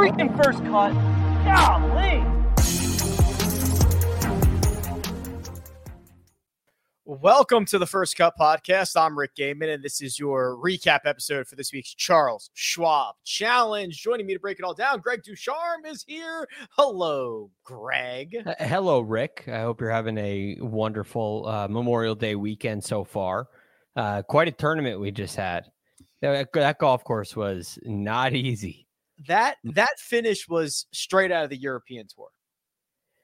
Freaking first cut. Golly! Welcome to the First Cut Podcast. I'm Rick Gehman, and this is your recap episode for this week's Charles Schwab Challenge. Joining me to break it all down, Greg Ducharme is here. Hello, Greg. Uh, hello, Rick. I hope you're having a wonderful uh, Memorial Day weekend so far. Uh, quite a tournament we just had. That, that golf course was not easy. That that finish was straight out of the European tour.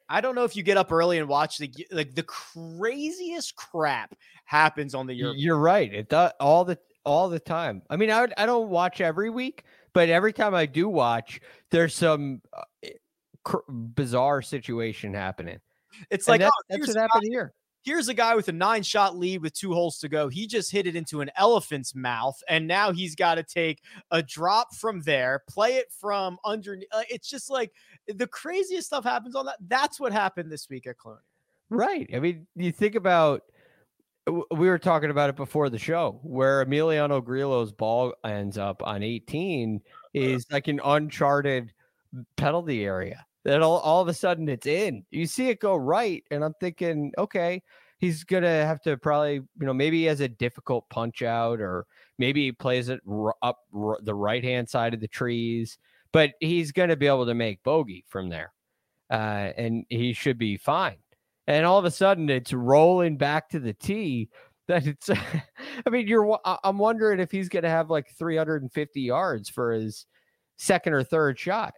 I don't know if you get up early and watch the like the craziest crap happens on the European. You're right. It does all the all the time. I mean, I I don't watch every week, but every time I do watch, there's some uh, cr- bizarre situation happening. It's like that, oh, that's what happened here. Here's a guy with a nine shot lead with two holes to go. He just hit it into an elephant's mouth, and now he's got to take a drop from there, play it from underneath. Uh, it's just like the craziest stuff happens on that. That's what happened this week at Colonial. Right. I mean, you think about we were talking about it before the show where Emiliano Grillo's ball ends up on 18 is like an uncharted penalty area. That all, all of a sudden it's in. You see it go right, and I'm thinking, okay, he's gonna have to probably, you know, maybe he has a difficult punch out, or maybe he plays it r- up r- the right hand side of the trees, but he's gonna be able to make bogey from there, uh, and he should be fine and all of a sudden it's rolling back to the tee that it's i mean you're i'm wondering if he's to have like 350 yards for his second or third shot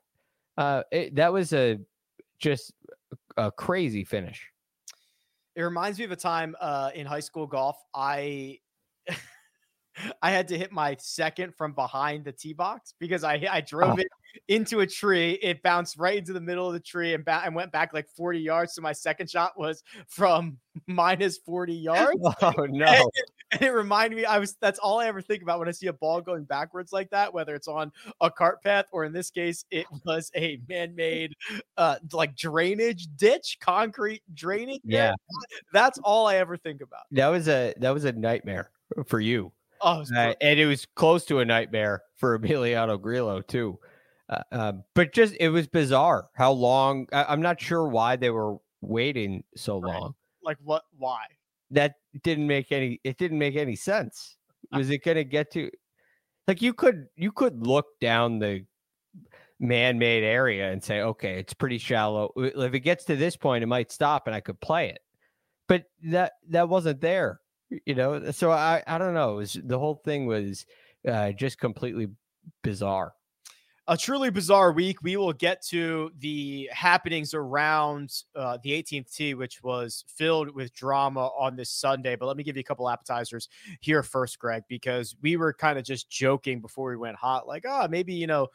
uh it, that was a just a crazy finish It reminds me of a time uh, in high school golf. I I had to hit my second from behind the tee box because I I drove Oh. it into a tree. It bounced right into the middle of the tree and, ba- and went back like 40 yards. So my second shot was from minus 40 yards. oh And, no and it reminded me, I was that's all I ever think about when I see a ball going backwards like that, whether it's on a cart path or in this case, it was a man-made uh like drainage ditch, concrete drainage. yeah That's all I ever think about. that was a that was a nightmare for you Oh, it Uh, and it was close to a nightmare for Emiliano Grillo too. Uh, uh, but just it was bizarre how long. I, I'm not sure why they were waiting so Right. long. like what why? That didn't make any. It didn't make any sense. Was it going to get to? Like you could you could look down the man-made area and say, okay, it's pretty shallow. If it gets to this point, it might stop, and I could play it. But that that wasn't there, you know. So I I don't know. It was the whole thing was uh, just completely bizarre. a truly bizarre week. We will get to the happenings around uh, the 18th tee, which was filled with drama on this Sunday. But let me give you a couple appetizers here first, Greg, because we were kind of just joking before we went hot, like, oh, maybe you know.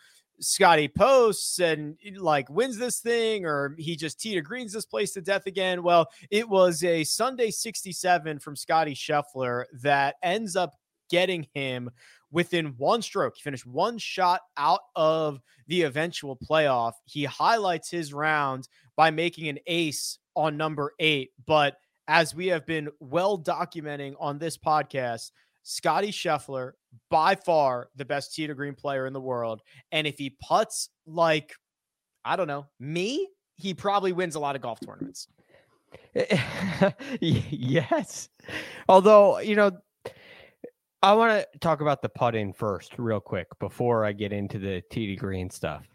Scottie posts and eh, like wins this thing, or he just teeter greens this place to death again. Well, it was a Sunday 67 from Scottie Scheffler that ends up getting him within one stroke. He finished one shot out of the eventual playoff. He highlights his round by making an ace on number eight. But as we have been well documenting on this podcast, Scottie Scheffler, by far the best tee to green player in the world. And if he puts like, I don't know, me, he probably wins a lot of golf tournaments. Yes. Although, you know, I want to talk about the putting first, real quick, before I get into the to green stuff.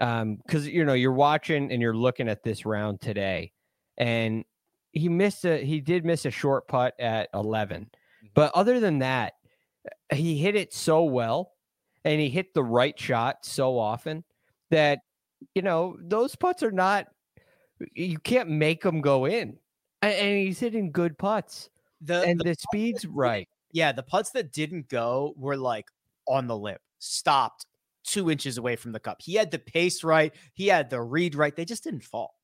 Um, because you know you're watching and you're looking at this round today, and he missed a he did miss a short putt at 11, but other than that, uh, he hit it so well, and he hit the right shot so often that you know those putts are not you can't make them go in, and he's hitting good putts, The, and the the speed's right. yeah, the putts that didn't go were like on the lip, stopped two inches away from the cup. He had the pace right, he had the read right. They just didn't fall.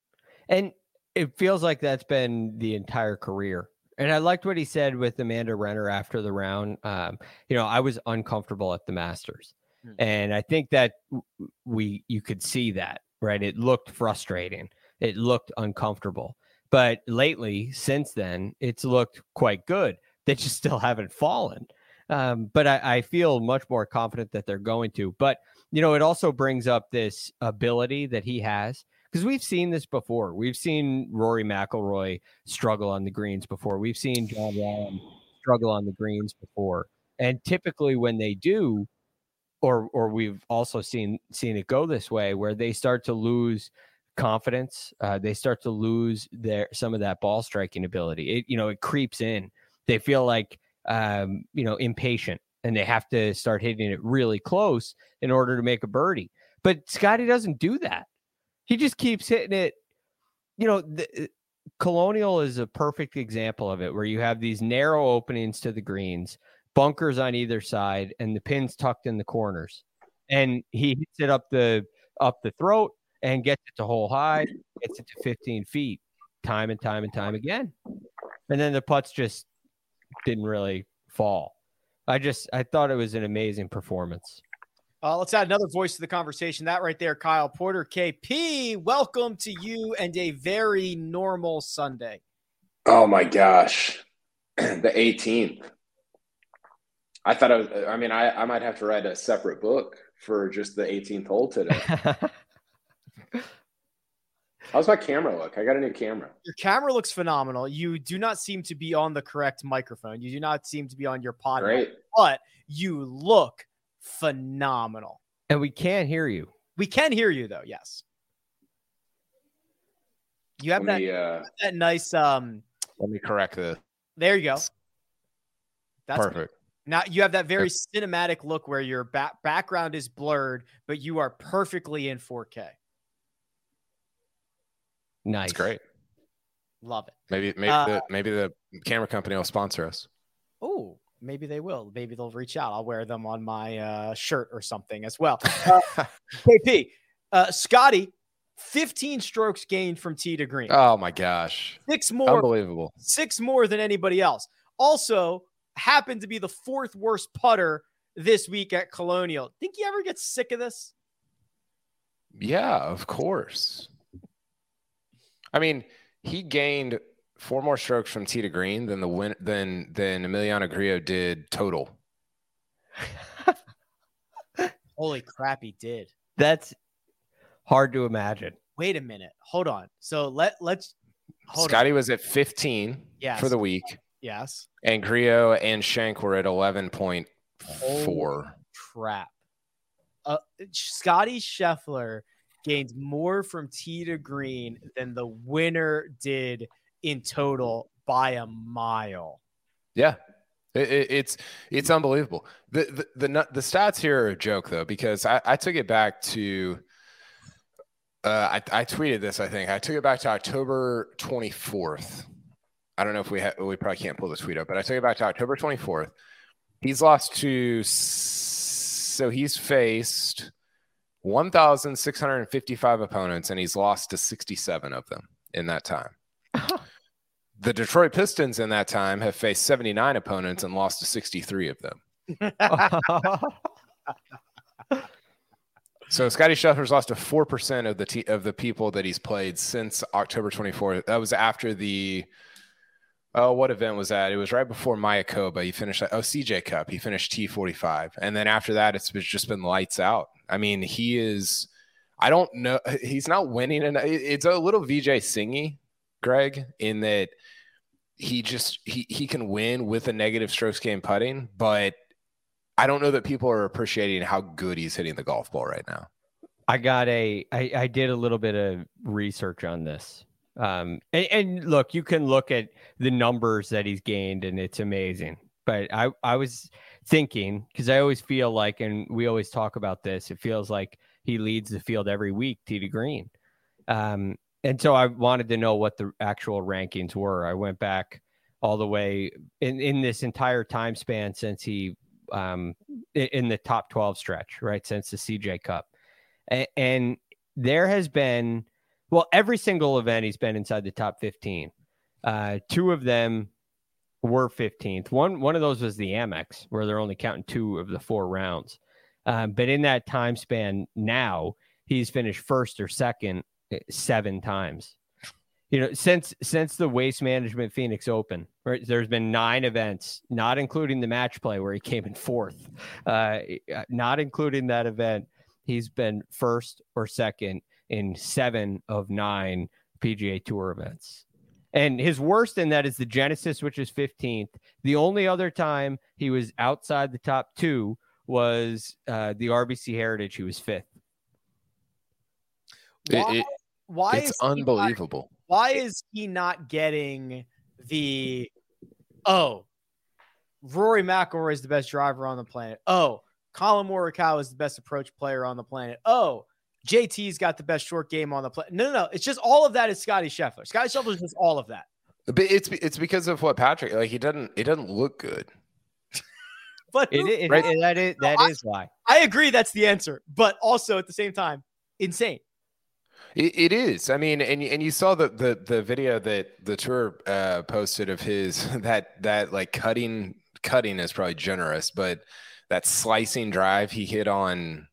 And it feels like that's been the entire career. And I liked what he said with Amanda Renner after the round. Um, you know, I was uncomfortable at the Masters. Hmm. And I think that we you could see that, right? It looked frustrating. It looked uncomfortable. But lately, since then, it's looked quite good. They just still haven't fallen. Um, but I, I feel much more confident that they're going to. But you know, it also brings up this ability that he has because we've seen this before. We've seen Rory McIlroy struggle on the greens before. We've seen Jon Rahm struggle on the greens before. And typically, when they do, or or we've also seen seen it go this way, where they start to lose confidence, uh, they start to lose their some of that ball striking ability. It you know it creeps in. They feel like um, you know impatient, and they have to start hitting it really close in order to make a birdie. But Scottie doesn't do that. He just keeps hitting it. You know, the, uh, Colonial is a perfect example of it, where you have these narrow openings to the greens, bunkers on either side, and the pins tucked in the corners. And he hits it up the up the throat and gets it to hole high, gets it to 15 feet, time and time and time again. And then the putts just didn't really fall. I just I thought it was an amazing performance. Uh, let's add another voice to the conversation. That right there, Kyle Porter, KP. Welcome to you and a very normal Sunday. Oh my gosh, the 18th. I thought I was. I mean, I I might have to write a separate book for just the 18th hole today. How's my camera look? I got a new camera. Your camera looks phenomenal. You do not seem to be on the correct microphone. You do not seem to be on your pod, Great. but you look phenomenal. and we can't hear you. We can hear you though. Yes, you have that me, uh, that nice. Um, Let me correct this. there you go. That's Perfect. Now you have that very cinematic look where your back background is blurred, but you are perfectly in 4K. Nice. It's great. Love it. Maybe maybe Uh, the maybe the camera company will sponsor us. Oh, maybe they will. Maybe they'll reach out. I'll wear them on my uh, shirt or something as well. Uh, KP, uh, Scotty, 15 strokes gained from tee to green. Oh my gosh. Six more, Unbelievable. six more than anybody else. Also, happened to be the fourth worst putter this week at Colonial. Think you ever get sick of this? Yeah, of course. I mean, he gained four more strokes from tee to green than the win than than Emiliano Grillo did total. Holy crap, he did. That's hard to imagine. Wait a minute. Hold on. So let let's hold Scottie on. was at 15 Yes. for the week, Yes. and Grillo and Schenk were at 11.4. Holy crap. Uh, Scottie Scheffler gained more from tee to green than the winner did in total by a mile. Yeah. It, it, it's it's unbelievable. The, the the the stats here are a joke though because I, I took it back to uh, I, I tweeted this I think I took it back to October 24th. I don't know if we ha- we probably can't pull the tweet up, but I took it back to October 24th. He's lost to so he's faced 1,655 opponents and he's lost to 67 of them in that time. The Detroit Pistons in that time have faced 79 opponents and lost to 63 of them. So Scottie Scheffler's lost to four percent of the t- of the people that he's played since October 24th. That was after the oh, what event was that? It was right before Mayakoba. He finished oh CJ Cup. He finished T45, and then after that, it's just been lights out. I mean, he is. I don't know. He's not winning, and it's a little Vijay Singy, Greg, in that he just he he can win with a negative strokes game putting, but I don't know that people are appreciating how good he's hitting the golf ball right now. I got a I, I did a little bit of research on this. Um and, and look, you can look at the numbers that he's gained and it's amazing. But I I was thinking because I always feel like and we always talk about this, it feels like he leads the field every week tee to green. Um and so I wanted to know what the actual rankings were. I went back all the way in, in this entire time span since he um in the top 12 stretch, right? Since the CJ Cup. And, and there has been well, every single event he's been inside the top 15. Uh two of them were 15th. One one of those was the Amex, where they're only counting two of the four rounds. Um, but in that time span now, he's finished first or second seven times. You know, since since the Waste Management Phoenix Open, right? There's been nine events, not including the match play where he came in fourth. Uh, not including that event, he's been first or second in seven of nine PGA Tour events. And his worst in that is the Genesis, which is 15th. The only other time he was outside the top two was uh, the RBC Heritage. He was fifth. It, it, why it's is he not- unbelievable. why is he not getting the oh Rory McIlroy is the best driver on the planet. Oh, Collin Morikawa is the best approach player on the planet. Oh, JT's got the best short game on the planet. No, no, no. It's just all of that is Scottie Scheffler. Scottie Scheffler is just all of that. But it's it's because of what Patrick like. He doesn't It doesn't look good. But it, it, right? it, that is No, that I- is why. I agree that's the answer, but also at the same time, insane. It, it is. I mean, and and you saw the the the video that the tour uh, posted of his that that like cutting cutting is probably generous, but that slicing drive he hit on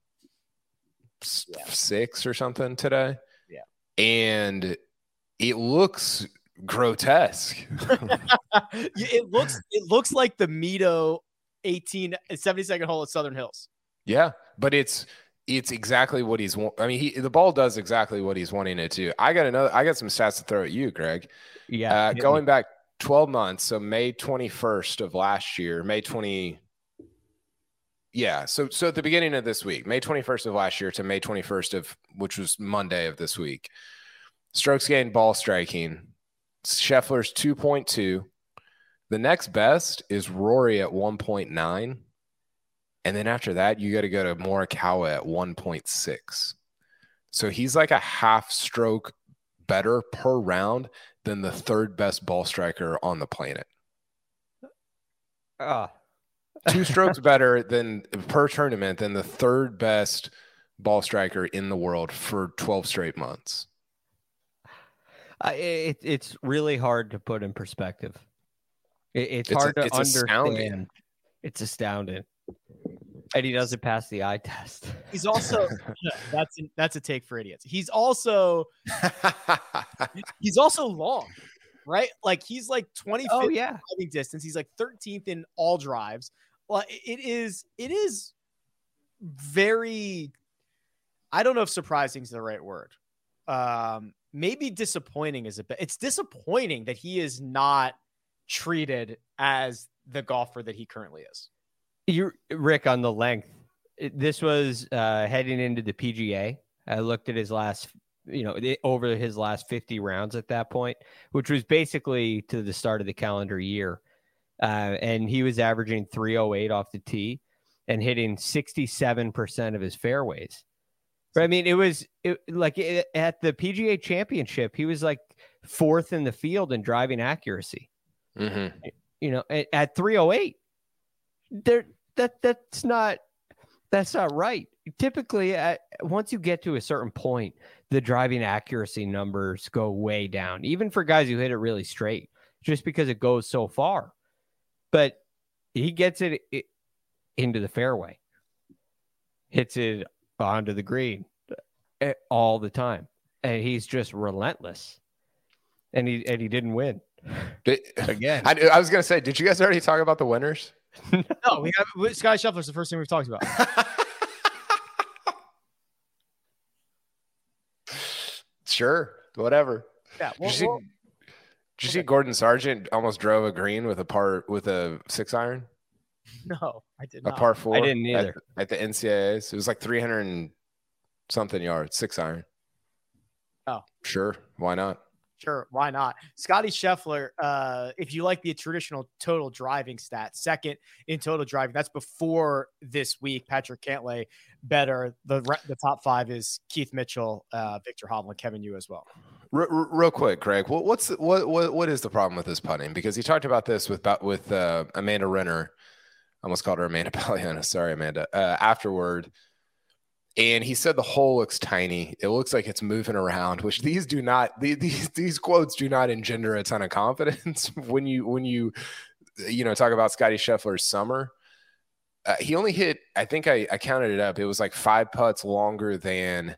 s- six or something today. Yeah. and it looks grotesque. It looks it looks like the Mito 18 72nd hole at Southern Hills. Yeah, but it's it's exactly what he's. I mean, he the ball does exactly what he's wanting it to. I got another. I got some stats to throw at you, Greg. Yeah. Uh, going back 12 months, so May 21st of last year, May 20. Yeah, so so at the beginning of this week, May 21st of last year to May 21st of which was Monday of this week, strokes gained, ball striking, Scheffler's 2.2. The next best is Rory at 1.9. And then after that, you got to go to Morikawa at 1.6. So he's like a half stroke better per round than the third best ball striker on the planet. Ah. Two strokes better than per tournament than the third best ball striker in the world for 12 straight months. I, it, it's really hard to put in perspective. It, it's, It's a- hard to it's astounding. understand. It's astounding. And he doesn't pass the eye test. He's also that's that's a take for idiots. He's also he's also long, right? Like he's like 25th Oh, yeah. driving distance. He's like 13th in all drives. Well, it is it is very I don't know if surprising is the right word. Um maybe disappointing is a bit. It's disappointing that he is not treated as the golfer that he currently is. You, Rick, on the length. This was uh, heading into the PGA. I looked at his last, you know, over his last 50 rounds at that point, which was basically to the start of the calendar year. Uh, and he was averaging 308 off the tee and hitting 67% of his fairways. But I mean, it was it, like it, at the PGA championship, he was like fourth in the field in driving accuracy hmm you know, at, at 308. There that that's not that's not right. Typically, at, once you get to a certain point, the driving accuracy numbers go way down, even for guys who hit it really straight, just because it goes so far. But he gets it, it into the fairway, hits it onto the green eh, all the time, and he's just relentless. And he and he didn't win. Again. I, I was going to say, did you guys already talk about the winners? No, we have Sky Shuffler's the first thing we've talked about. Sure, whatever. Yeah, Did well, you see- well, Did you see Gordon Sargent almost drove a green with a par with a six iron? No, I did A not. par four. I didn't at- either. At, the NCAAs, it was like three hundred something yards, six iron. Oh. sure, why not? Sure, why not? Scottie Scheffler, uh, if you like the traditional total driving stat, second in total driving, that's before this week. Patrick Cantlay better. The the top five is Keith Mitchell, uh, Viktor Hovland, Kevin Yu as well. R- r- real quick, Craig, what, what's what what what is the problem with this putting? Because he talked about this with with uh, Amanda Renner. Almost called her Amanda Balionis. Sorry, Amanda. Uh, afterward, and he said the hole looks tiny. It looks like it's moving around, which these do not. These these quotes do not engender a ton of confidence when you when you you know talk about Scottie Scheffler's summer. Uh, he only hit. I think I, I counted it up. It was like five putts longer than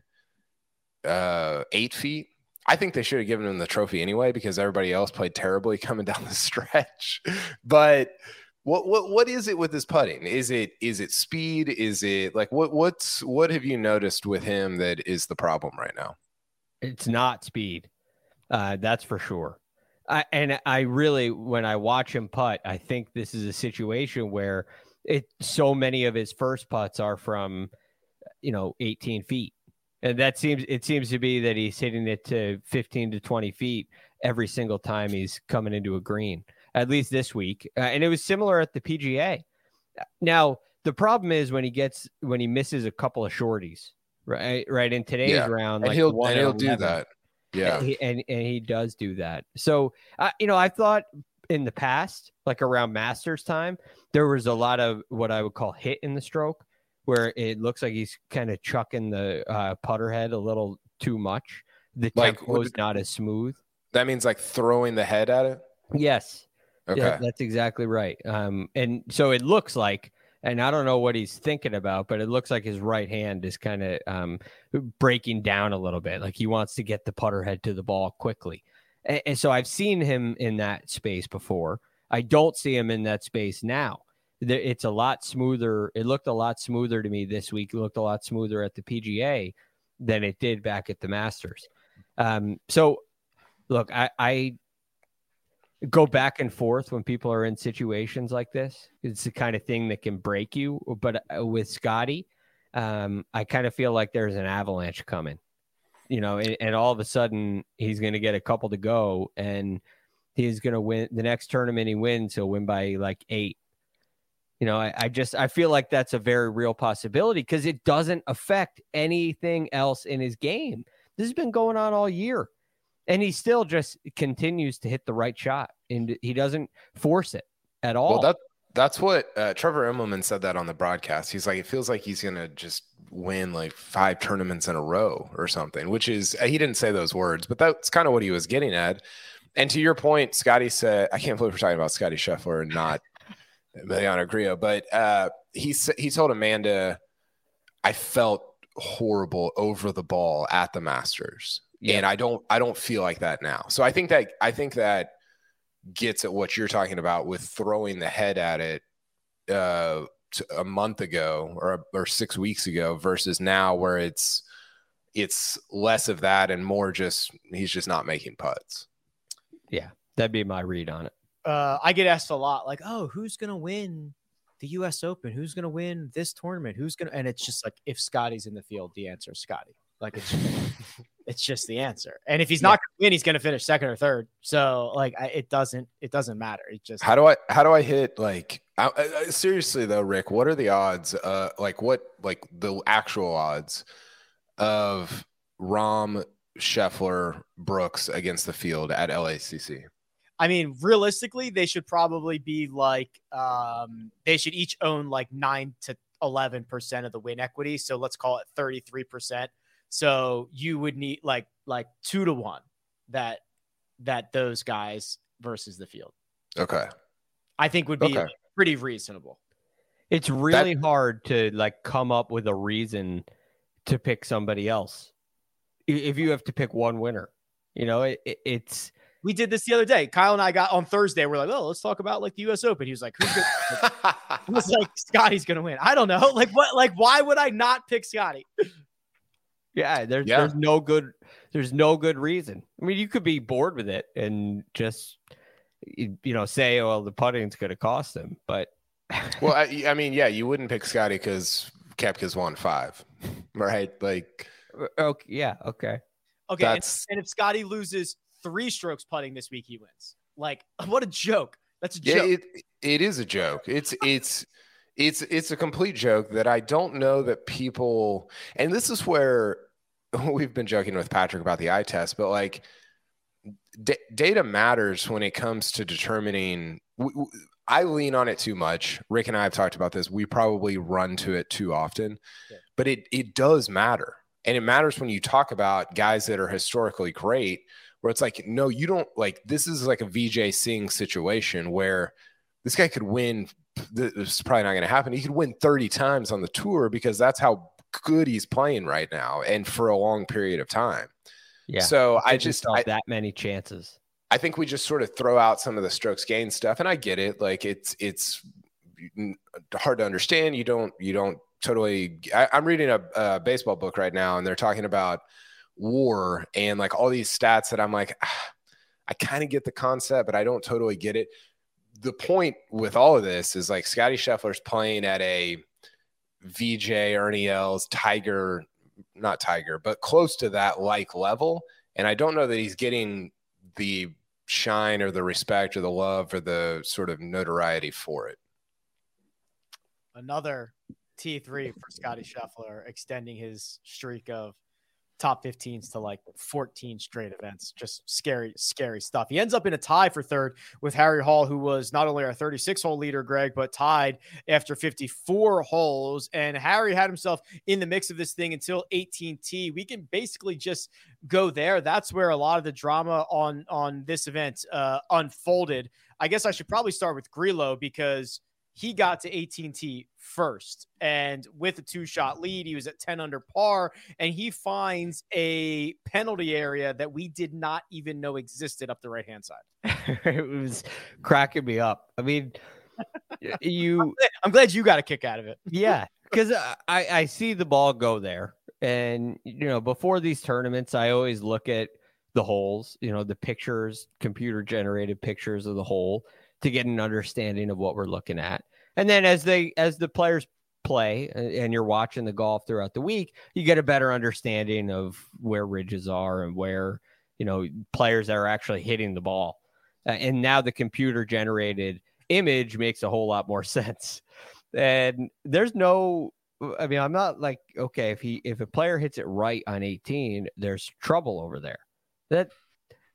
uh, eight feet. I think they should have given him the trophy anyway because everybody else played terribly coming down the stretch. But what what what is it with his putting? Is it is it speed? Is it like what what's what have you noticed with him that is the problem right now? It's not speed. Uh, that's for sure. I, and I really, when I watch him putt, I think this is a situation where it so many of his first putts are from, you know, 18 feet. And that seems it seems to be that he's hitting it to 15 to 20 feet every single time he's coming into a green, at least this week. Uh, and it was similar at the PGA. Now, the problem is when he gets when he misses a couple of shorties, right? Right in today's Yeah. round, And like he'll and he'll do that. Yeah. And he, and, and he does do that. So, uh, you know, I thought in the past, like around Masters time, there was a lot of what I would call hit in the stroke, where it looks like he's kind of chucking the uh, putter head a little too much. The Like, tempo is not as smooth. That means like throwing the head at it. Yes. Okay. Yeah, that's exactly right. Um, and so it looks like, and I don't know what he's thinking about, but it looks like his right hand is kind of um, breaking down a little bit. Like he wants to get the putter head to the ball quickly. And, and so I've seen him in that space before. I don't see him in that space now. It's a lot smoother. It looked a lot smoother to me this week. It looked a lot smoother at the PGA than it did back at the Masters. Um, so, look, I, I go back and forth when people are in situations like this. It's the kind of thing that can break you. But uh, with Scottie, um, I kind of feel like there's an avalanche coming, you know, and, and all of a sudden he's going to get a couple to go and he's going to win the next tournament he wins. He'll win by like eight. You know, I, I just I feel like that's a very real possibility because it doesn't affect anything else in his game. This has been going on all year and he still just continues to hit the right shot and he doesn't force it at all. Well, that that's what uh, Trevor Immelman said that on the broadcast. He's like, it feels like he's gonna just win like five tournaments in a row or something. Which is he didn't say those words, but that's kind of what he was getting at. And to your point, Scottie said, I can't believe we're talking about Scottie Scheffler and not Emiliano Grillo, but uh, he he told Amanda, I felt horrible over the ball at the Masters, and I don't I don't feel like that now. So I think that I think that gets at what you're talking about with throwing the head at it uh, t- a month ago or or six weeks ago versus now where it's it's less of that and more just he's just not making putts. Yeah, that'd be my read on it. uh, I get asked a lot, like, "Oh, who's gonna win the U.S. Open? Who's gonna win this tournament? Who's gonna?" And it's just like, if Scottie's in the field, the answer is Scottie. Like it's, it's just the answer. And if he's not gonna win, he's gonna finish second or third. So like, I, it doesn't, it doesn't matter. It just How do I how do I hit like I, I- seriously though, Rick? What are the odds? Uh, like what like the actual odds of Rahm Scheffler Brooks against the field at LACC? I mean, realistically, they should probably be like um, they should each own like nine to eleven percent of the win equity. So let's call it thirty three percent. So you would need like like two to one that that those guys versus the field. Okay. I think would be Okay. pretty reasonable. It's really hard to like come up with a reason to pick somebody else if you have to pick one winner. You know, it, it- it's We did this the other day. Kyle and I got on Thursday. We're like, oh, let's talk about like the U.S. Open. He was like, who's gonna? I was like, Scottie's gonna win. I don't know. Like what? Like why would I not pick Scottie? Yeah, there's Yeah. there's no good there's no good reason. I mean, you could be bored with it and just you you know say, "Oh, well, the putting's going to cost him," but Well, I, I mean, yeah, you wouldn't pick Scottie because Koepka's won five, right? Like, okay, yeah, okay. Okay, and, and if Scottie loses three strokes putting this week, he wins. Like, what a joke! That's a yeah, joke. it, it is a joke. It's it's it's it's a complete joke that I don't know that people. And this is where we've been joking with Patrick about the eye test, but like d- data matters when it comes to determining. W- w- I lean on it too much. Rick and I have talked about this. We probably run to it too often, but it it does matter, and it matters when you talk about guys that are historically great. Where it's like, no, you don't like. This is like a Vijay Singh situation where this guy could win. This is probably not going to happen. He could win 30 times on the tour because that's how good he's playing right now, and for a long period of time. Yeah. So I just I, that many chances. I think we just sort of throw out some of the strokes gain stuff, and I get it. Like it's it's hard to understand. You don't you don't totally. I, I'm reading a, a baseball book right now, and they're talking about WAR and like all these stats that I'm like, ah, I kind of get the concept, but I don't totally get it. The point with all of this is like Scottie Scheffler's playing at a Vijay, Ernie Els, Tiger, not Tiger, but close to that like level. And I don't know that he's getting the shine or the respect or the love or the sort of notoriety for it. Another T3 for Scottie Scheffler, extending his streak of top 15s to like 14 straight events. Just scary, scary stuff. He ends up in a tie for third with Harry Hall, who was not only our 36 hole leader, Greg, but tied after 54 holes. And Harry had himself in the mix of this thing until 18T. We can basically just go there. That's where a lot of the drama on on this event uh, unfolded. I guess I should probably start with Grillo because he got to 18T first. And with a two shot lead, he was at 10 under par. And he finds a penalty area that we did not even know existed up the right hand side. it was cracking me up. I mean, you. I'm glad you got a kick out of it. yeah, because I I see the ball go there, and you know before these tournaments, I always look at the holes. You know the pictures, computer generated pictures of the hole to get an understanding of what we're looking at. And then as they as the players play and you're watching the golf throughout the week, you get a better understanding of where ridges are and where you know players that are actually hitting the ball. Uh, and now the computer generated image makes a whole lot more sense. And there's no I mean, I'm not like okay, if he if a player hits it right on 18, there's trouble over there. That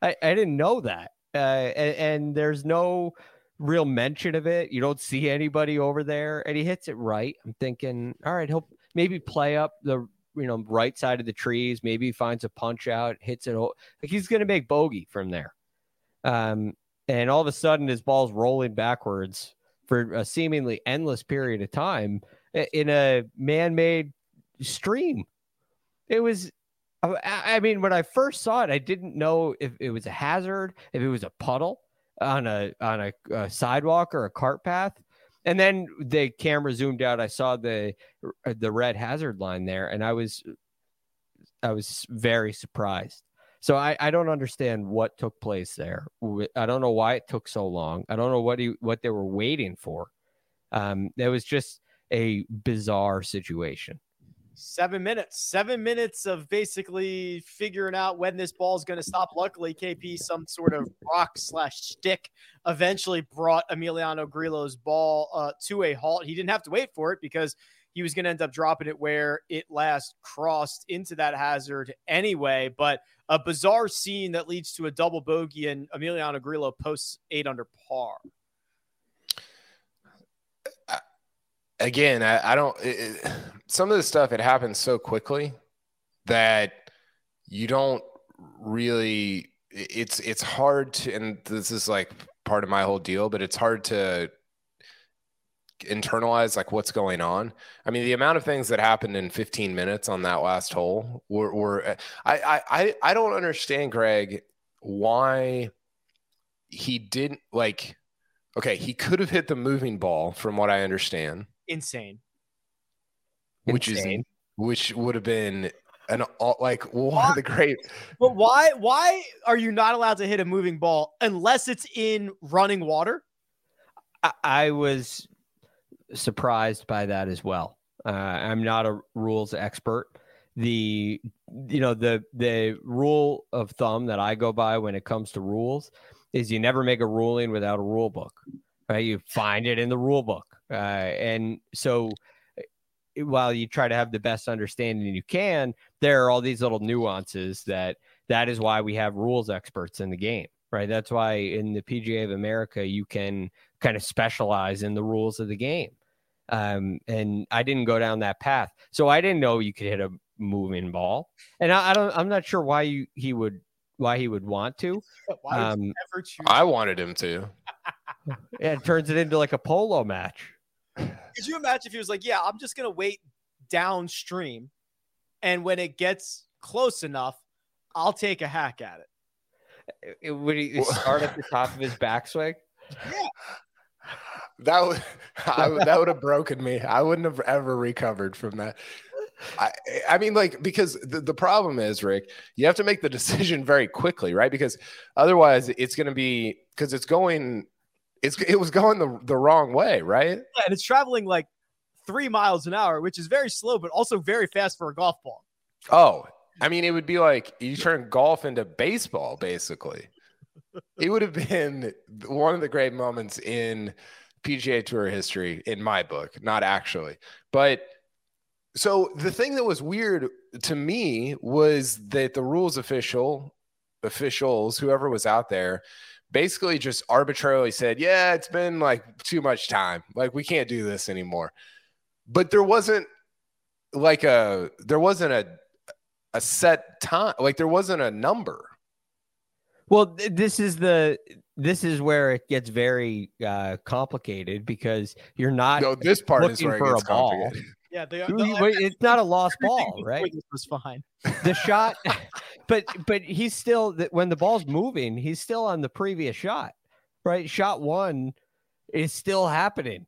I, I didn't know that. Uh, and, and there's no real mention of it. You don't see anybody over there, and he hits it right. I'm thinking, all right, he'll maybe play up the you know right side of the trees. Maybe he finds a punch out, hits it. Like he's going to make bogey from there. Um, and all of a sudden, his ball's rolling backwards for a seemingly endless period of time in a man-made stream. It was I mean, when I first saw it, I didn't know if it was a hazard, if it was a puddle on a on a, a, sidewalk or a cart path. And then the camera zoomed out. I saw the the red hazard line there, and I was I was very surprised. So I, I don't understand what took place there. I don't know why it took so long. I don't know what he what they were waiting for. Um, it was just a bizarre situation. Seven minutes, seven minutes of basically figuring out when this ball is going to stop. Luckily, KP, some sort of rock slash stick, eventually brought Emiliano Grillo's ball uh, to a halt. He didn't have to wait for it because he was going to end up dropping it where it last crossed into that hazard anyway. But a bizarre scene that leads to a double bogey, and Emiliano Grillo posts eight under par. Again, I, I don't. It, some of the stuff it happens so quickly that you don't really. It's it's hard to, and this is like part of my whole deal, but it's hard to internalize like what's going on. I mean, the amount of things that happened in 15 minutes on that last hole were, were uh, I, I I don't understand, Greg, why he didn't like. Okay, he could have hit the moving ball, from what I understand insane. Which Insane. is which would have been an all, like one of the great. But why why are you not allowed to hit a moving ball unless it's in running water? I, I was surprised by that as well. Uh, I'm not a rules expert. The you know the the rule of thumb that I go by when it comes to rules is you never make a ruling without a rule book. Right? You find it in the rule book, uh, and so eh, while you try to have the best understanding you can, there are all these little nuances that that is why we have rules experts in the game, right? That's why in the PGA of America you can kind of specialize in the rules of the game. Um, and I didn't go down that path, so I didn't know you could hit a moving ball, and I, I don't. I'm not sure why you, he would why he would want to. Um, you ever choose? I wanted him to. Yeah, it turns it into like a polo match. Could you imagine if he was like, "Yeah, I'm just gonna wait downstream, and when it gets close enough, I'll take a hack at it." It- Would he start at the top of his backswing? Yeah. That would I, would- that would have broken me. I wouldn't have ever recovered from that. I I mean, like because the, the problem is, Rick, you have to make the decision very quickly, right? Because otherwise, it's going to be because it's going, it's it was going the the wrong way, right? Yeah, and it's traveling like three miles an hour, which is very slow, but also very fast for a golf ball. Oh, I mean, it would be like you turn golf into baseball, basically. It would have been one of the great moments in PGA Tour history, in my book, not actually. But so the thing that was weird to me was that the rules official, officials, whoever was out there, basically just arbitrarily said, Yeah, it's been like too much time. Like, we can't do this anymore. But there wasn't like a, there wasn't a, a set time like there wasn't a number Well, th- this is the this is where it gets very uh, complicated because you're not no this part is looking where it for gets a ball. complicated Yeah, they, You- wait, it's not a lost ball, right? This was fine. The shot, but but he's still when the ball's moving, he's still on the previous shot, right? Shot one is still happening.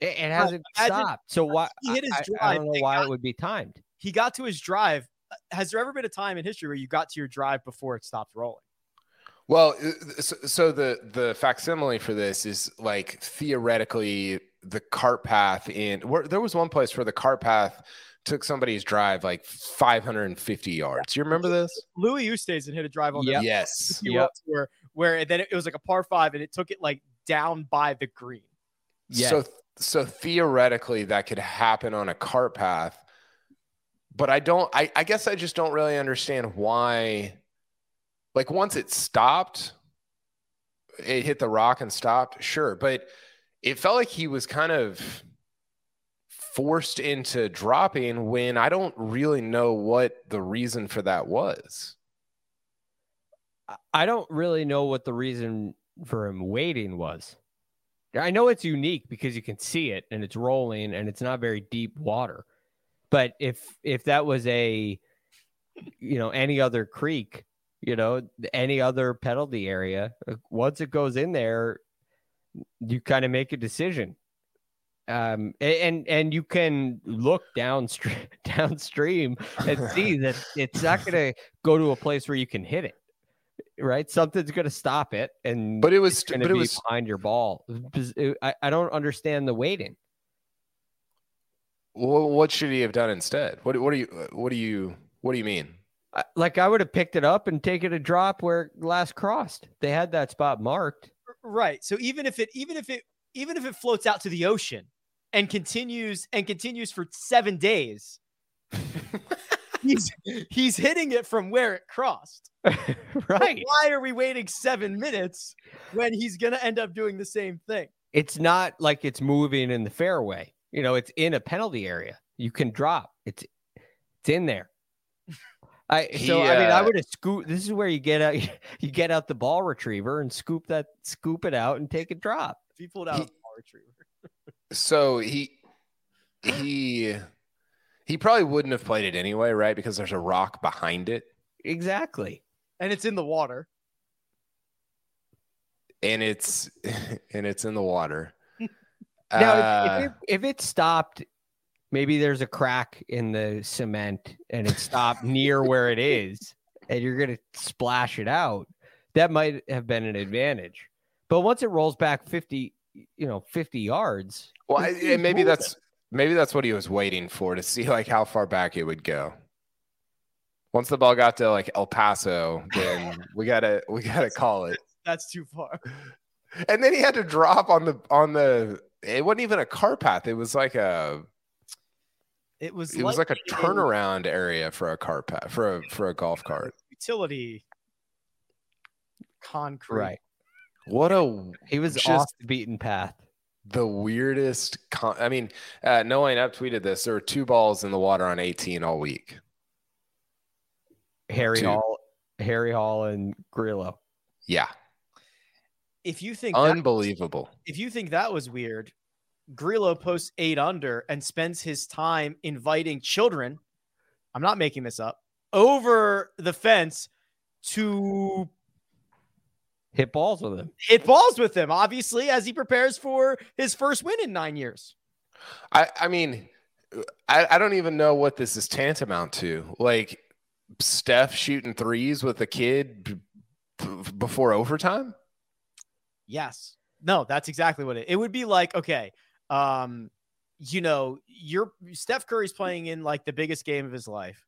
It, it hasn't imagine- stopped. So why? He hit his I- I, I don't know why got- it would be timed. He got to his drive. Has there ever been a time in history where you got to your drive before it stopped rolling? well uh, so, so the the facsimile for this is like theoretically the cart path in where there was one place where the cart path took somebody's drive like 550 yards you remember this Louis Oosthuizen hit a drive on Yep. the yes Yep. Tour where then it was like a par five and it took it like down by the green. Yes. So so theoretically that could happen on a cart path. But I don't I, I guess I just don't really understand why like once it stopped, it hit the rock and stopped, sure. But it felt like he was kind of forced into dropping when I don't really know what the reason for that was. I- don't really know what the reason for him waiting was. I know it's unique because you can see it and it's rolling and it's not very deep water. But if if that was a you know any other creek, you know, any other penalty area, once it goes in there, you kind of make a decision. Um and and you can look downstream downstream and see that it's not going to go to a place where you can hit it right? Something's going to stop it, and But it was it's going but to it be was behind your ball. I, I don't understand the waiting. Well, what should he have done instead? What what do you what do you what do you mean? Like I would have picked it up and taken a drop where it last crossed. They had that spot marked. Right. So even if it even if it even if it floats out to the ocean and continues and continues for 7 days he's he's hitting it from where it crossed. But right. Why are we waiting 7 minutes when he's going to end up doing the same thing? It's not like it's moving in the fairway. You know, it's in a penalty area. You can drop. It's it's in there. I so He, I mean I uh, would have scoop. This is where you get out you get out the ball retriever and scoop that scoop it out and take a drop. If he pulled out He- a ball retriever. So he he he probably wouldn't have played it anyway, right? Because there's a rock behind it, Exactly. And it's in the water. and it's and it's in the water. Now, Uh, if, if, it, if it stopped maybe there's a crack in the cement and it stopped near where it is, and you're gonna splash it out. That might have been an advantage. But once it rolls back 50, you know, 50 yards. Well, I, and maybe that's maybe that's what he was waiting for to see like how far back it would go. Once the ball got to like El Paso, then we gotta we gotta call it. That's too far. And then he had to drop on the on the. It wasn't even a car path. It was like a. It was. It was like a turnaround area for a car path for a for a golf cart. Utility. Concrete. Right. What a He was Just- off the beaten path. the weirdest. Con- I mean, uh, No Laying Up tweeted this. There were two balls in the water on 18 all week. Harry Two. Hall, Harry Hall, and Grillo. Yeah, If you think that- unbelievable. if you think that was weird, Grillo posts eight under and spends his time inviting children. I'm not making this up over the fence to Hit balls with him. hit balls with him, obviously, as he prepares for his first win in nine years. I, I mean, I, I don't even know what this is tantamount to. Like Steph shooting threes with a kid b- b- before overtime. Yes. No, that's exactly what it. It would be like, okay, um, you know, you're Steph Curry's playing in like the biggest game of his life.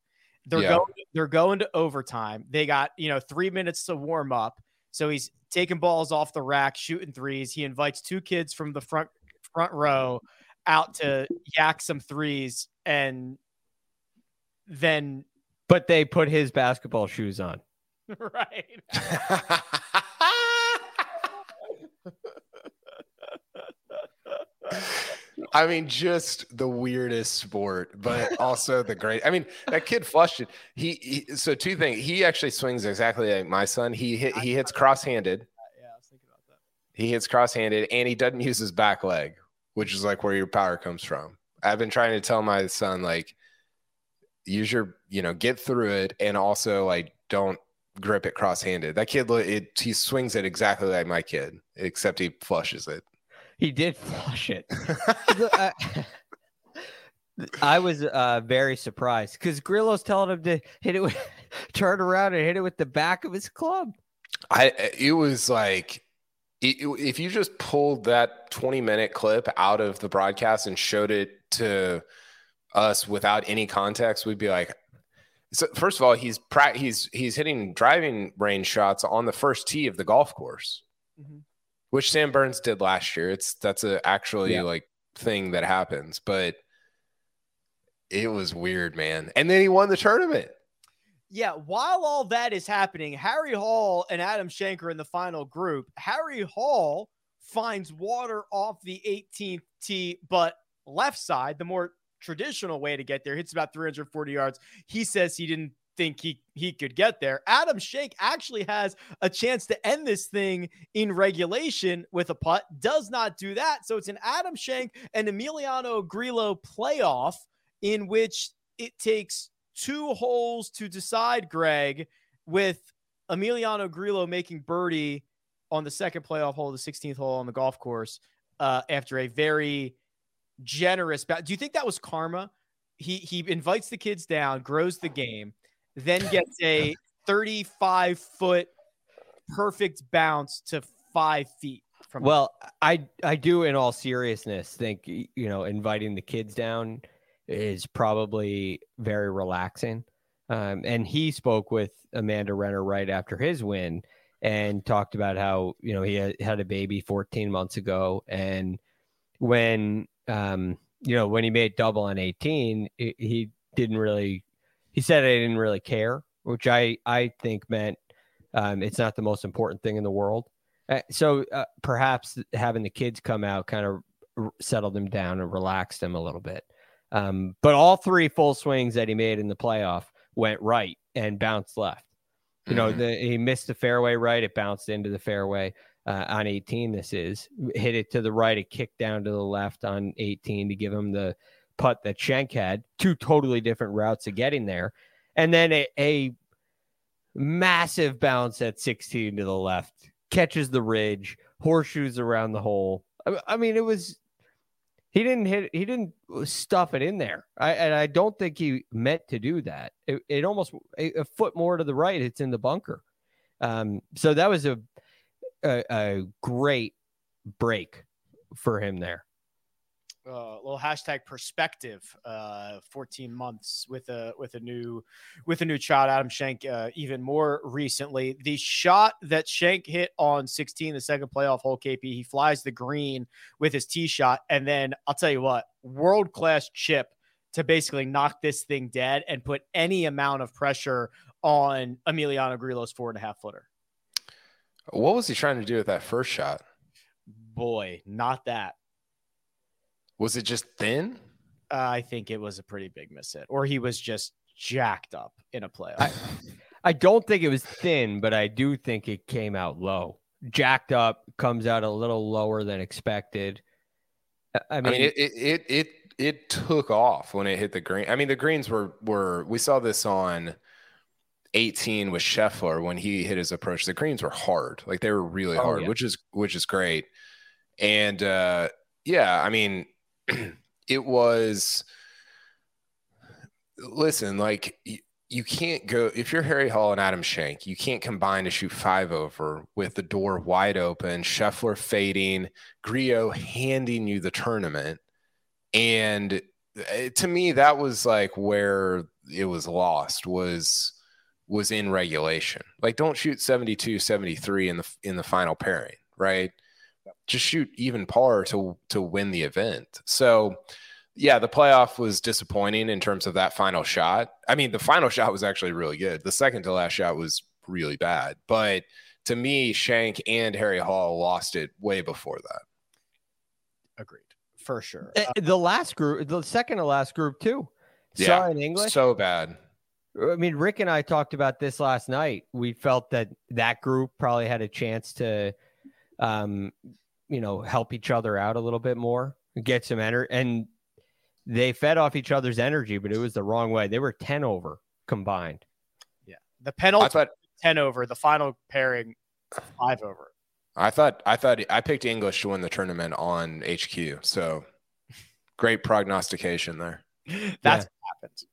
They're Yeah. going they're going to overtime. They got, you know, 3 minutes to warm up. So he's taking balls off the rack, shooting threes. He invites two kids from the front front row out to yak some threes and then But they put his basketball shoes on. right. I mean, just the weirdest sport, but also the great. I mean, that kid flushed it. He, he so two things. He actually swings exactly like my son. He hit, he hits cross-handed. Yeah, I was thinking about that. He hits cross-handed, and he doesn't use his back leg, which is like where your power comes from. I've been trying to tell my son like, use your, you know, get through it, and also like don't grip it cross-handed. That kid, it he swings it exactly like my kid, except he flushes it. He did flush it. I, I was uh, very surprised because Grillo's telling him to hit it, with, turn around and hit it with the back of his club. I it was like it, if you just pulled that 20 minute clip out of the broadcast and showed it to us without any context, we'd be like, so first of all, he's pra- he's he's hitting driving range shots on the first tee of the golf course, Mhm. Which Sam Burns did last year. It's that's a actually Yeah. like thing that happens, but it was weird, man. And then he won the tournament. Yeah, while all that is happening, Harry Hall and Adam Schenk in the final group. Harry Hall finds water off the 18th tee, but left side, the more traditional way to get there, hits about 340 yards. He says he didn't think he he could get there. Adam Schenk actually has a chance to end this thing in regulation with a putt. Does not do that. So it's an Adam Schenk and Emiliano Grillo playoff in which it takes two holes to decide, Greg, with Emiliano Grillo making birdie on the second playoff hole, the 16th hole on the golf course, uh, after a very generous. Ba- Do you think that was karma? He he invites the kids down, grows the game, then gets a 35 foot perfect bounce to five feet from. Well, I I do in all seriousness think you know inviting the kids down is probably very relaxing. Um, and he spoke with Amanda Renner right after his win and talked about how you know he had, a baby 14 months ago and when um you know when he made double on 18 he, he didn't really he said I didn't really care which I I think meant um, it's not the most important thing in the world uh, so uh, perhaps having the kids come out kind of r- settled them down and relaxed them a little bit. Um, but all three full swings that he made in the playoff went right and bounced left. You know, Mhm. the, he missed the fairway right, it bounced into the fairway uh, on 18. This is hit it to the right, it kicked down to the left on 18 to give him the putt that Schenk had. Two totally different routes of getting there, and then a, a massive bounce at 16 to the left, catches the ridge, horseshoes around the hole. I, I mean, it was He didn't hit. He didn't stuff it in there. I and I don't think he meant to do that. It, it almost a, a foot more to the right. It's in the bunker. Um, so that was a, a a great break for him there. Uh, little hashtag perspective uh 14 months with a with a new with a new child adam schenk uh, even more recently. The shot that shank hit on 16 the second playoff hole kp he flies the green with his tee shot and then i'll tell you what world class chip to basically knock this thing dead and put any amount of pressure on emiliano grillo's four and a half footer. What was he trying to do with that first shot? boy not that Was it just thin? uh, i think it was a pretty big miss hit or he was just jacked up in a playoff I don't think it was thin, but I do think it came out low. Jacked up, comes out a little lower than expected. I- I I mean, mean, it, it it it it took off when it hit the green. I mean, the greens were were we saw this on 18 with Scheffler when he hit his approach. The greens were hard, like they were really Oh, hard, yeah. which is which is great. And uh, yeah, I mean, it was. Listen, like you can't go if you're Harry Hall and Adam Schenk, you can't combine to shoot five over with the door wide open, Scheffler fading, Grillo handing you the tournament. And uh, to me, that was like where it was lost was was in regulation. Like don't shoot 72, 73 in the in the final pairing, right? Just shoot even par to to win the event. So yeah, the playoff was disappointing in terms of that final shot. I mean, the final shot was actually really good. The second to last shot was really bad. But to me, Schenk and Harry Hall lost it way before that. agreed for sure eh, the last group, the second to last group too. Yeah, Saw in English. So bad. I mean, Rick and I talked about this last night. We felt that that group probably had a chance to, um, you know, help each other out a little bit more, get some energy, and they fed off each other's energy, but it was the wrong way. They were ten over combined. Yeah. The I penalty thought 10 over the final pairing five over I thought I thought I picked English to win the tournament on HQ. So great prognostication there. that's what happened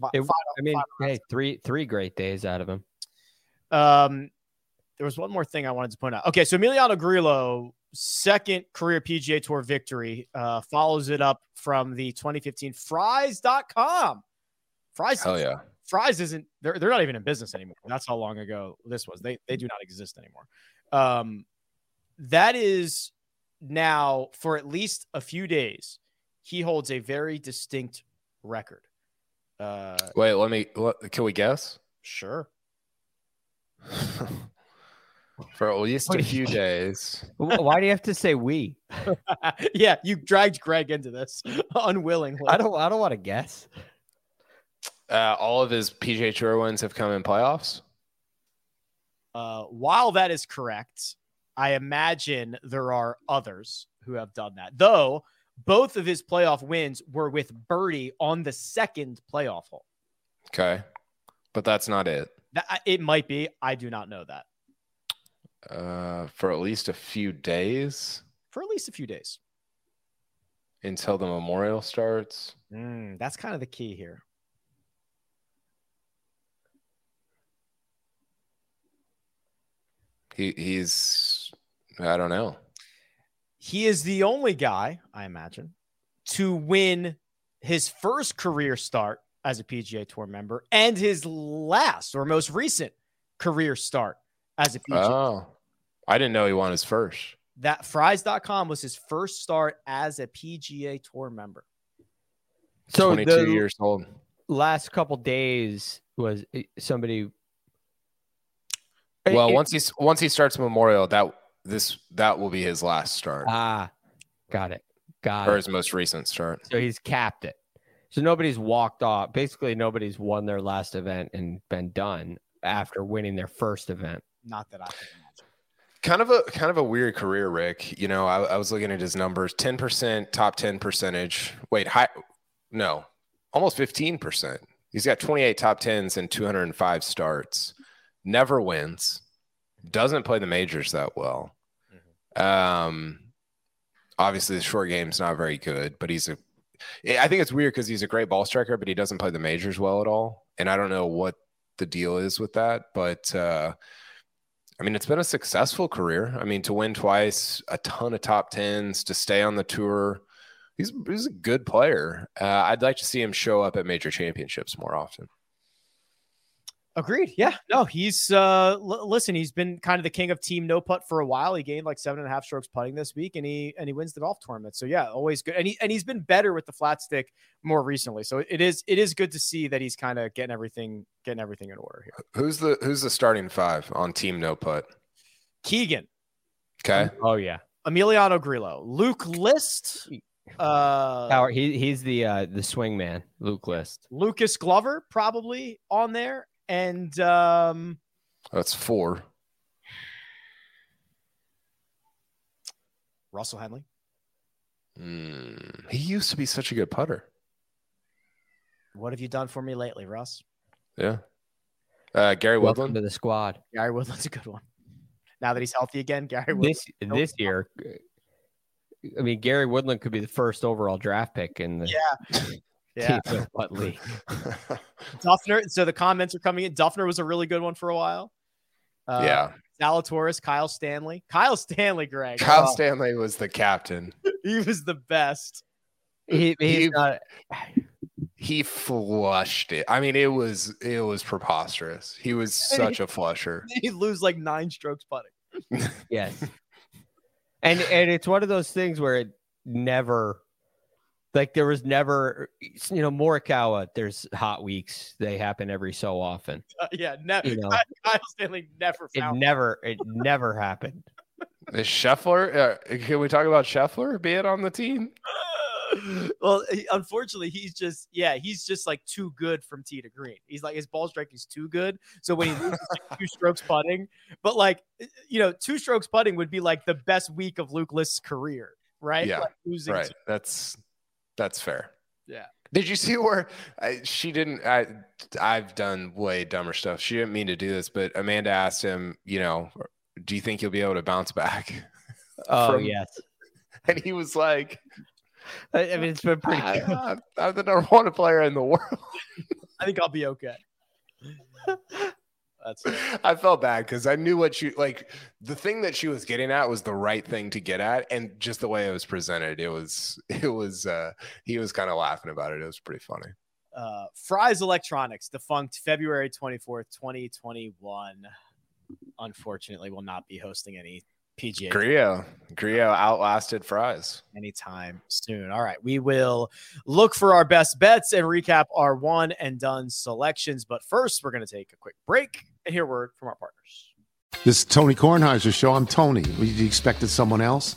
Fi- It- I mean, final hey, three three great days out of him. Um, there was one more thing I wanted to point out. Okay, so Emiliano Grillo, second career PGA Tour victory, uh, follows it up from the 2015 Frys.com. Fry's, Hell yeah. Fries isn't they're they're not even in business anymore. That's how long ago this was. They they do not exist anymore. Um, that is now for at least a few days. He holds a very distinct record. Uh, Wait, let me what, can we guess? sure. For at least a few days. Why do you have to say we? yeah, you dragged Greg into this unwillingly. I don't. I don't want to guess. Uh, all of his PGA Tour wins have come in playoffs. Uh, while that is correct, I imagine there are others who have done that. Though both of his playoff wins were with birdie on the second playoff hole. Okay. But that's not it. That it might be. I do not know that Uh, for at least a few days for at least a few days. until the memorial starts. Mm, that's kind of the key here. He he's I don't know. He is the only guy, I imagine, to win his first career start as a PGA Tour member and his last or most recent career start as a PGA. Oh. I didn't know he won his first. that frys.com was his first start as a PGA Tour member. So 22 the years old. last couple days was eh, somebody. Well, It- once he's once he starts Memorial, that this that will be his last start ah, got it, got or it. his most recent start. So he's capped it. So nobody's walked off. Basically, nobody's won their last event and been done after winning their first event. Not that I can imagine. Kind of a kind of a weird career, Rick. You know, I, I was looking at his numbers: ten percent top ten percentage. Wait, high? No, almost fifteen percent. He's got twenty eight top tens and two hundred and five starts. Never wins. Doesn't play the majors that well. Um, obviously the short game's not very good, but he's a. I think it's weird because he's a great ball striker, but he doesn't play the majors well at all, and I don't know what the deal is with that, but. uh I mean, it's been a successful career. I mean, to win twice, a ton of top tens, to stay on the tour. He's, he's a good player. Uh, I'd like to see him show up at major championships more often. Agreed. Yeah. No, he's uh l- listen, he's been kind of the king of team no putt for a while. He gained like seven and a half strokes putting this week and he and he wins the golf tournament. So yeah, always good. And he and he's been better with the flat stick more recently. So it is it is good to see that he's kind of getting everything getting everything in order here. Who's the who's the starting five on team no putt? Keegan. Okay. Oh yeah. Emiliano Grillo, Luke List, uh Howard, he he's the uh the swing man, Luke List. Lucas Glover probably on there. And um That's four. Russell Henley. Mm, he used to be such a good putter. What have you done for me lately, Russ? Yeah. Uh, Gary Welcome Woodland. to the squad. Gary Woodland's a good one. Now that he's healthy again, Gary Woodland. This this year, I mean, Gary Woodland could be the first overall draft pick in the Yeah. Yeah. Team No Duffner. So the comments are coming in. Duffner was a really good one for a while. Uh, yeah. Zalatoris, Kyle Stanley. Kyle Stanley, Greg. Kyle Oh, Stanley was the captain. he was the best. He, he's He- not. He flushed it. I mean, it was it was preposterous. He was such a flusher. He'd lose like nine strokes putting. Yes. and and it's one of those things where it never like there was never you know Morikawa there's hot weeks they happen every so often Uh, yeah, never. You know. Kyle Stanley never it found. never it never happened Is Scheffler? Uh, can we talk about Scheffler being on the team? well, unfortunately, he's just yeah, he's just like too good from tee to green. He's like his ball strike is too good. So when he loses like two strokes putting, but like you know, two strokes putting would be like the best week of Luke List's career, right? Yeah, Like, losing Right. to- That's that's fair. yeah. Did you see where I, she didn't? I I've done way dumber stuff. She didn't mean to do this, but Amanda asked him, you know, do you think you'll be able to bounce back? oh From- yes And he was like, I, I mean it's been pretty I, good. I'm, I'm the number one player in the world. I think I'll be okay. That's I felt bad because I knew what she like. The thing that she was getting at was the right thing to get at, and just the way it was presented, it was it was. uh He was kind of laughing about it. It was pretty funny. uh, Fry's Electronics, defunct February 24th, 2021. Unfortunately, will not be hosting any PGA Grillo, Grillo outlasted Fry's. anytime soon. All right, we will look for our best bets and recap our one and done selections. But first, we're going to take a quick break and hear a word from our partners. This is Tony Kornheiser Show. I'm Tony. You expected someone else?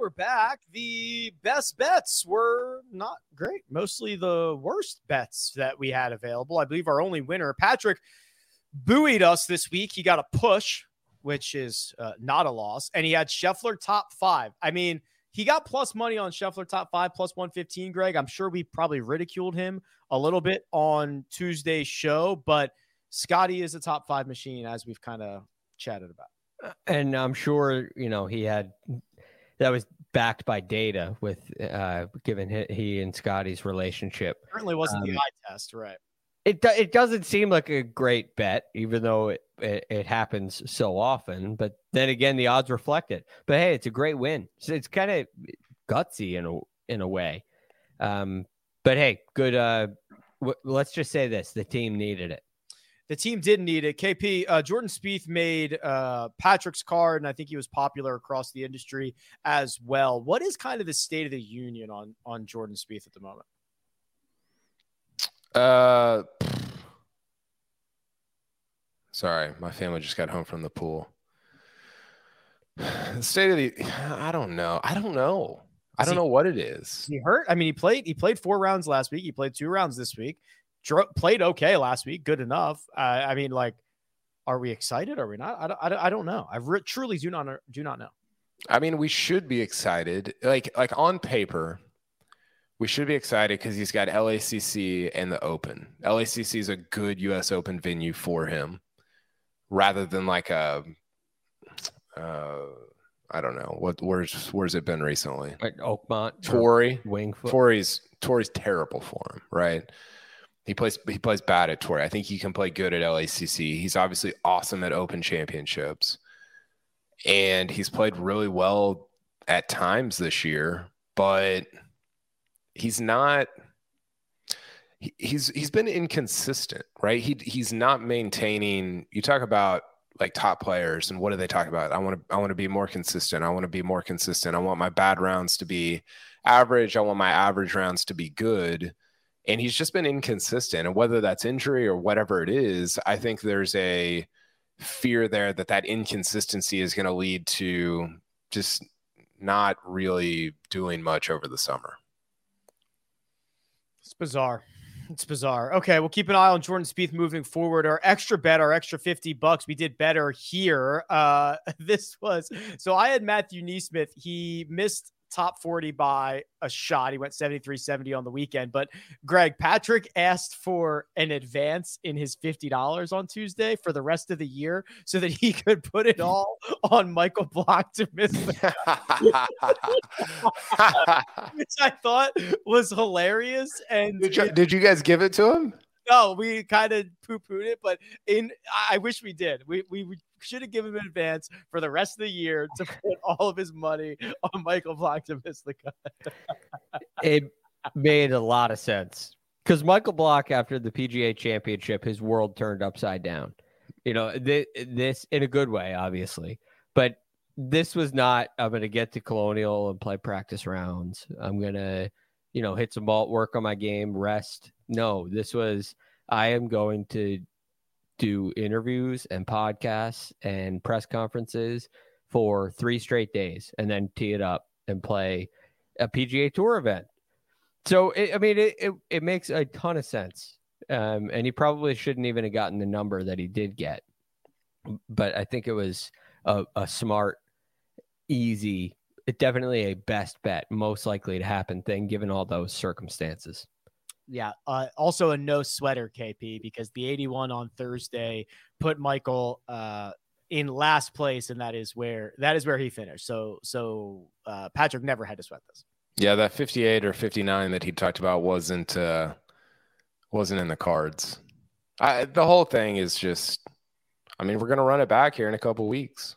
We're back. The best bets were not great. Mostly the worst bets that we had available. I believe our only winner, Patrick, buoyed us this week. He got a push, which is uh, not a loss. And he had Scheffler top five. I mean, he got plus money on Scheffler top five, plus 115, Greg. I'm sure we probably ridiculed him a little bit on Tuesday's show, but Scottie is a top five machine, as we've kind of chatted about. and I'm sure you know he had that was backed by data with uh given he, he and Scottie's relationship. Certainly wasn't the Um, eye test, right? It do, it doesn't seem like a great bet, even though it, it, it happens so often. But then again, the odds reflect it. But hey, it's a great win. So it's kind of gutsy in a in a way. Um, but hey, good. Uh, w- let's just say this: the team needed it. The team didn't need it. KP uh, Jordan Spieth made uh, Patrick's card, and I think he was popular across the industry as well. What is kind of the state of the union on on Jordan Spieth at the moment? Uh, sorry, my family just got home from the pool. The state of the, I don't know. I don't know. I don't know what it is. He hurt. I mean, he played. He played four rounds last week. He played two rounds this week. Dro- played okay last week. Good enough. Uh, I mean, like, are we excited? Are we not? I don't. I don't, I don't know. I re- truly do not do not know. I mean, we should be excited. Like like on paper, we should be excited because he's got LACC and the Open. LACC is a good U.S. Open venue for him, rather than like a, uh, I don't know what where's where's it been recently? Like Oakmont, Torrey, Wingfoot. Torrey's Torrey's terrible for him, right? He plays he plays bad at Torrey. I think he can play good at LACC. He's obviously awesome at Open Championships, and he's played really well at times this year, but he's not he, he's he's been inconsistent, right? He he's not maintaining. You talk about like top players and what do they talk about? I want to I want to be more consistent. I want to be more consistent. I want my bad rounds to be average. I want my average rounds to be good. And he's just been inconsistent. And whether that's injury or whatever it is, I think there's a fear there that that inconsistency is going to lead to just not really doing much over the summer. It's bizarre. It's bizarre. Okay, we'll keep an eye on Jordan Spieth moving forward. Our extra bet, our extra 50 bucks, we did better here. Uh this was so I had Matthew NeSmith. He missed top 40 by a shot. He went 73 70 on the weekend. But Greg Patrick asked for an advance in his $50 on Tuesday for the rest of the year so that he could put it all on Michael Block to miss the which I thought was hilarious. And Did you, did you guys give it to him? no, we kind of poo pooed it, but in I wish we did. We we, we should have given him an advance for the rest of the year to put all of his money on Michael Block to miss the cut. it made a lot of sense because Michael Block, after the PGA Championship, his world turned upside down. You know, th- this in a good way, obviously, but this was not. I'm going to get to Colonial and play practice rounds. I'm going to, you know, hit some ball, work on my game, rest. No, this was. I am going to do interviews and podcasts and press conferences for three straight days, and then tee it up and play a PGA Tour event. So it, I mean, it, it, it makes a ton of sense, um, and he probably shouldn't even have gotten the number that he did get, but I think it was a, a smart, easy, definitely a best bet, most likely to happen thing given all those circumstances. Yeah. Uh, also a no sweater KP because the 81 on Thursday put Michael uh, in last place, and that is where that is where he finished. So so uh, Patrick never had to sweat this. Yeah, that 58 or 59 that he talked about wasn't uh wasn't in the cards. I, the whole thing is just I mean, we're going to run it back here in a couple weeks.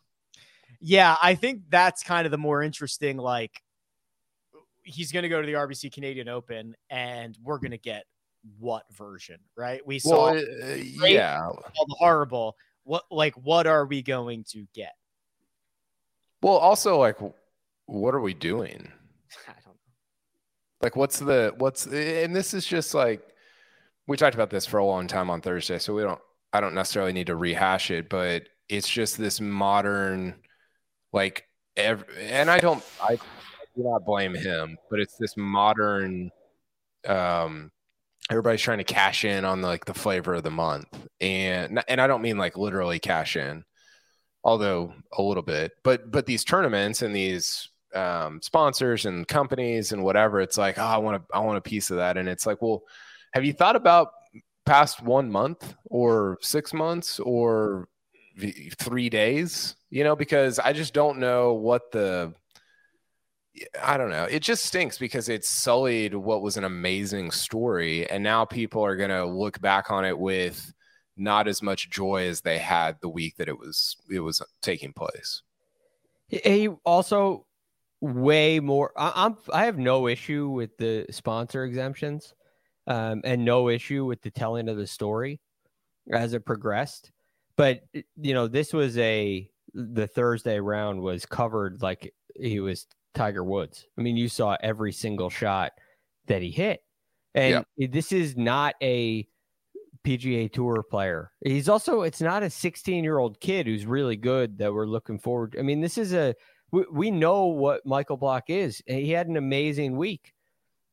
Yeah, I think that's kind of the more interesting like he's going to go to the RBC Canadian Open and we're going to get what version, right? We saw Well, uh, yeah. the horrible. What like what are we going to get? Well, also like what are we doing? I don't know. Like what's the what's and this is just like we talked about this for a long time on Thursday, so we don't I don't necessarily need to rehash it, but it's just this modern like ev- and I don't I do not blame him, but it's this modern um everybody's trying to cash in on like the flavor of the month. And and I don't mean like literally cash in, although a little bit, but but these tournaments and these um, sponsors and companies and whatever, it's like, oh, I want to I want a piece of that. And it's like, well, have you thought about past one month or six months or three days? You know, because I just don't know what the I don't know. It just stinks because it sullied what was an amazing story. And now people are going to look back on it with not as much joy as they had the week that it was it was taking place. He also way more. I, I'm I have no issue with the sponsor exemptions, um, and no issue with the telling of the story as it progressed. But you know, this was a the Thursday round was covered like he was Tiger Woods. I mean, you saw every single shot that he hit. And yeah. this is not a PGA Tour player. He's also it's not a 16-year-old kid who's really good that we're looking forward. I mean, this is a we, we know what Michael Block is. He had an amazing week.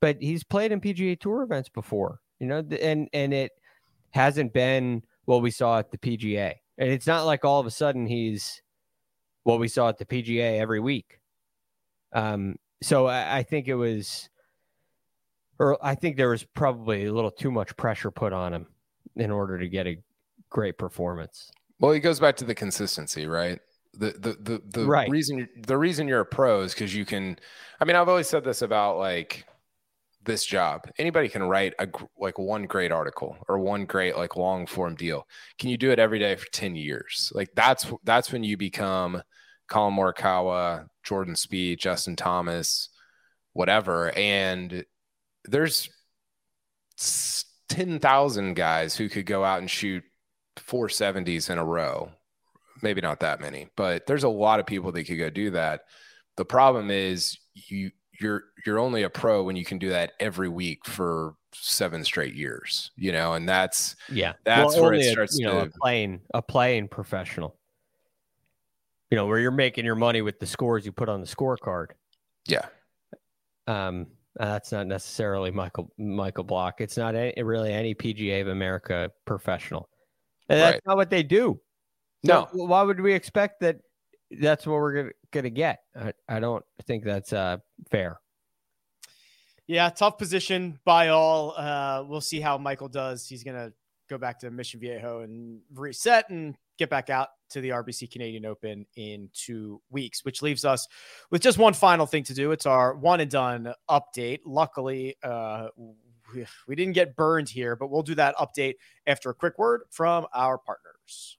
But he's played in PGA Tour events before, you know, and and it hasn't been what we saw at the PGA. And it's not like all of a sudden he's what we saw at the PGA every week. Um, so I, I think it was, or I think there was probably a little too much pressure put on him in order to get a great performance. Well, it goes back to the consistency, right? The the the the right. reason the reason you're a pro is because you can. I mean, I've always said this about like this job. Anybody can write a like one great article or one great like long form deal. Can you do it every day for ten years? Like that's that's when you become Collin Morikawa, Jordan Spieth, Justin Thomas, whatever. And there's 10,000 guys who could go out and shoot 470s in a row. Maybe not that many, but there's a lot of people that could go do that. The problem is you you're you're only a pro when you can do that every week for seven straight years, you know, and that's yeah, that's well, where it starts a, you to know, a playing a playing professional you know, where you're making your money with the scores you put on the scorecard. Yeah. Um, that's not necessarily Michael Michael Block. It's not any, really any PGA of America professional. And that's right. not what they do. No. So why would we expect that? That's what we're gonna, gonna get. I, I don't think that's uh, fair. Yeah, tough position by all. Uh, we'll see how Michael does. He's gonna go back to Mission Viejo and reset and get back out to the RBC Canadian Open in two weeks, which leaves us with just one final thing to do. It's our one and done update. Luckily, uh, we didn't get burned here, but we'll do that update after a quick word from our partners.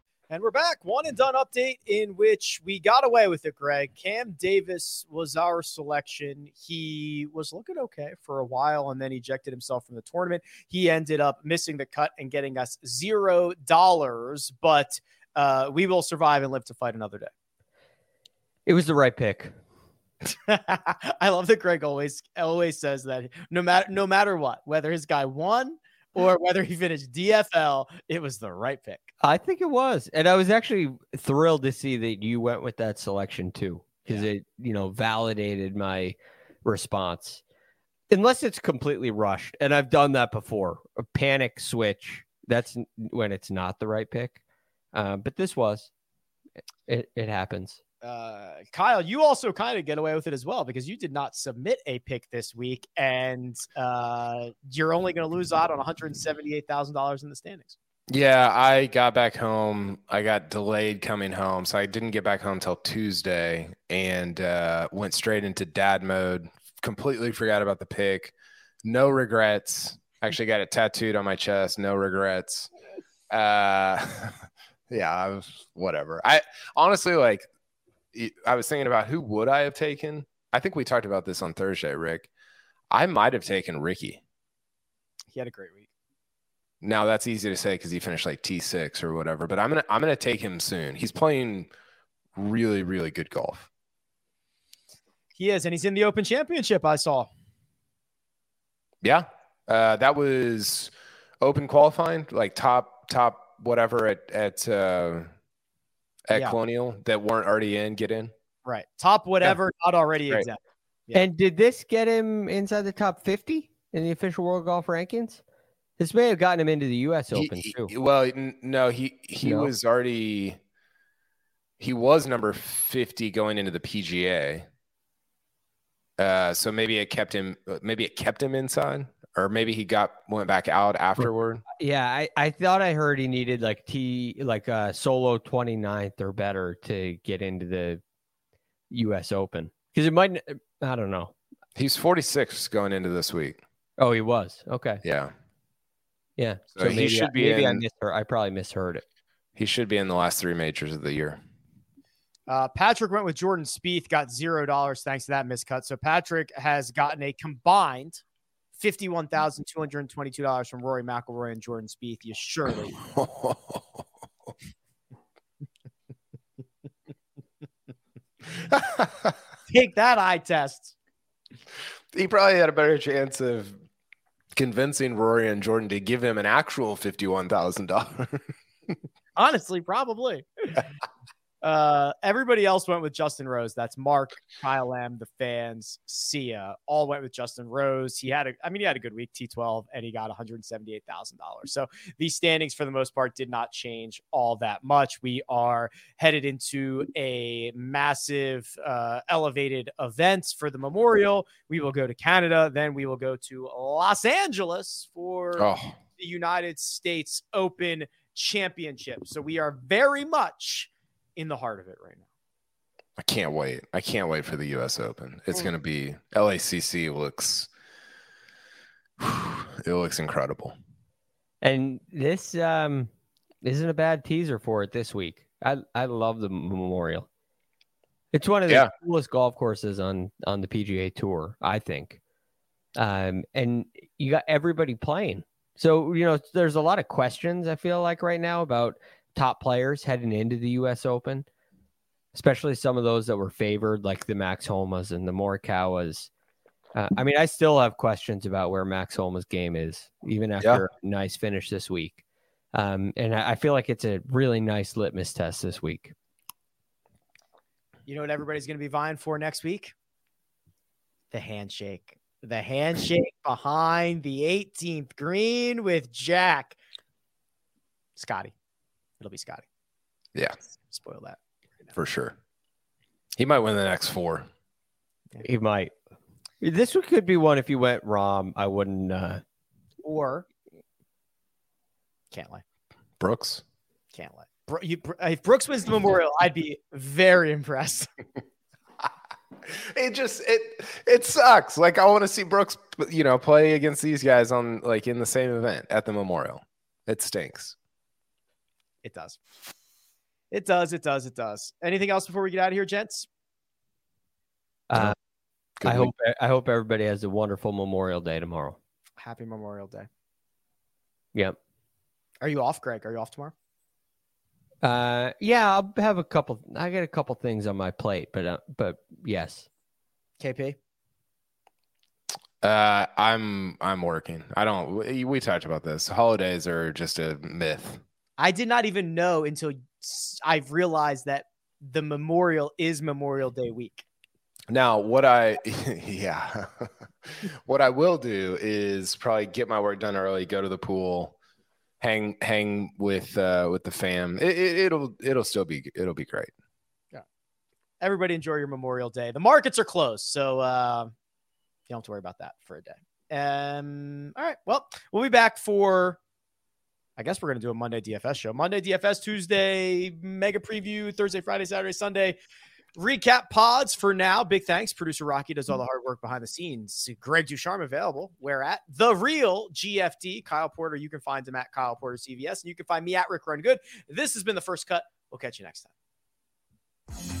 And we're back. One and done update in which we got away with it, Greg. Cam Davis was our selection. He was looking okay for a while and then ejected himself from the tournament. He ended up missing the cut and getting us zero dollars, but uh, we will survive and live to fight another day. It was the right pick. I love that Greg always always says that no matter no matter what, whether his guy won or whether he finished DFL, it was the right pick. I think it was. And I was actually thrilled to see that you went with that selection too, because yeah. it, you know, validated my response. Unless it's completely rushed. And I've done that before. A panic switch. That's when it's not the right pick. Uh, but this was. It, it happens uh, Kyle, you also kind of get away with it as well because you did not submit a pick this week, and uh, you're only going to lose out on one hundred seventy-eight thousand dollars in the standings. Yeah, I got back home. I got delayed coming home, so I didn't get back home until Tuesday, and uh, went straight into dad mode. Completely forgot about the pick. No regrets. Actually, got it tattooed on my chest. No regrets. Uh, yeah, I was whatever. I honestly like I was thinking about who would I have taken I think we talked about this on Thursday, Rick. I might have taken Rickie. He had a great week. Now that's easy to say because he finished like T six or whatever, but I'm gonna I'm gonna take him soon. He's playing really really good golf. He is, and he's in the Open Championship. I saw. Yeah, uh, that was Open qualifying, like top top whatever at at uh, at Yeah. Colonial that weren't already in get in. Right, top whatever, not already Great. exempt. Yeah. And did this get him inside the top 50 in the official world golf rankings? This may have gotten him into the U.S. He- Open he- too. well, n- no, he he No? was already he was number fifty going into the PGA. Uh, so maybe it kept him. Maybe it kept him inside, or maybe he got went back out afterward. Yeah, I, I thought I heard he needed like T like a solo 29th or better to get into the U.S. Open because it might. I don't know. He's forty six going into this week. Oh, he was okay. Yeah, Yeah, So he maybe should I, be Maybe I in- misheard. I probably misheard it. he should be in the last three majors of the year. Uh, Patrick went with Jordan Spieth, got zero dollars thanks to that miscut. So Patrick has gotten a combined fifty-one thousand two hundred twenty-two dollars from Rory McIlroy and Jordan Spieth. You surely take that eye test. he probably had a better chance of convincing Rory and Jordan to give him an actual fifty one thousand dollars. Honestly, probably. Uh, everybody else went with Justin Rose. That's Mark, Kyle M, the fans, Sia, all went with Justin Rose. He had a, I mean, he had a good week, T12, and he got one hundred seventy-eight thousand dollars. So these standings, for the most part, did not change all that much. We are headed into a massive, uh, elevated events for the Memorial. We will go to Canada, then we will go to Los Angeles for Oh. the United States Open Championship. So we are very much in the heart of it right now. I can't wait. I can't wait for the U.S. Open. It's going to be LACC looks. It looks incredible. And this um isn't a bad teaser for it this week. I I love the Memorial. It's one of the Yeah. coolest golf courses on on the PGA Tour, I think. Um, and you got everybody playing. So you know, there's a lot of questions I feel like right now about top players heading into the U.S. Open, especially some of those that were favored, like the Max Homas and the Morikawas. Uh, I mean, I still have questions about where Max Homa's game is, even after a nice finish this week. Um, and I I feel like it's a really nice litmus test this week. You know what everybody's going to be vying for next week? The handshake. The handshake behind the 18th green with Jack. Scottie. It'll be Scottie. Yeah, Spoil that. for sure. He might win the next four. He might. This one could be one if you went Rahm. I wouldn't. Uh, Or Cantlay. Brooks. Cantlay. Bro, you, if Brooks wins the Memorial, I'd be very impressed. It just it it sucks. Like I want to see Brooks, you know, play against these guys on like in the same event at the Memorial. It stinks. It does. It does. It does. It does. Anything else before we get out of here, gents? uh, Good I week. hope. I hope everybody has a wonderful Memorial Day tomorrow. Happy Memorial Day. Yep. Are you off, Greg? Are you off tomorrow? Uh, yeah, I'll have a couple. I got a couple things on my plate, but uh, but yes. KP? Uh, I'm I'm working. I don't. We, we talked about this. Holidays are just a myth. I did not even know until I've realized that the Memorial is Memorial Day week. Now, what I yeah, what I will do is probably get my work done early, go to the pool, hang hang with uh with the fam. It, it, it'll it'll still be it'll be great. Yeah, everybody enjoy your Memorial Day. The markets are closed, so uh, you don't have to worry about that for a day. Um, all right. Well, we'll be back for. I guess we're going to do a Monday DFS show. Monday DFS, Tuesday mega preview, Thursday, Friday, Saturday, Sunday. Recap pods for now. Big thanks. Producer Rocky does all the hard work behind the scenes. Greg Ducharme available. Where at the real GFD. Kyle Porter. You can find him at Kyle Porter CBS, and you can find me at Rick Run Good. This has been the first cut. We'll catch you next time.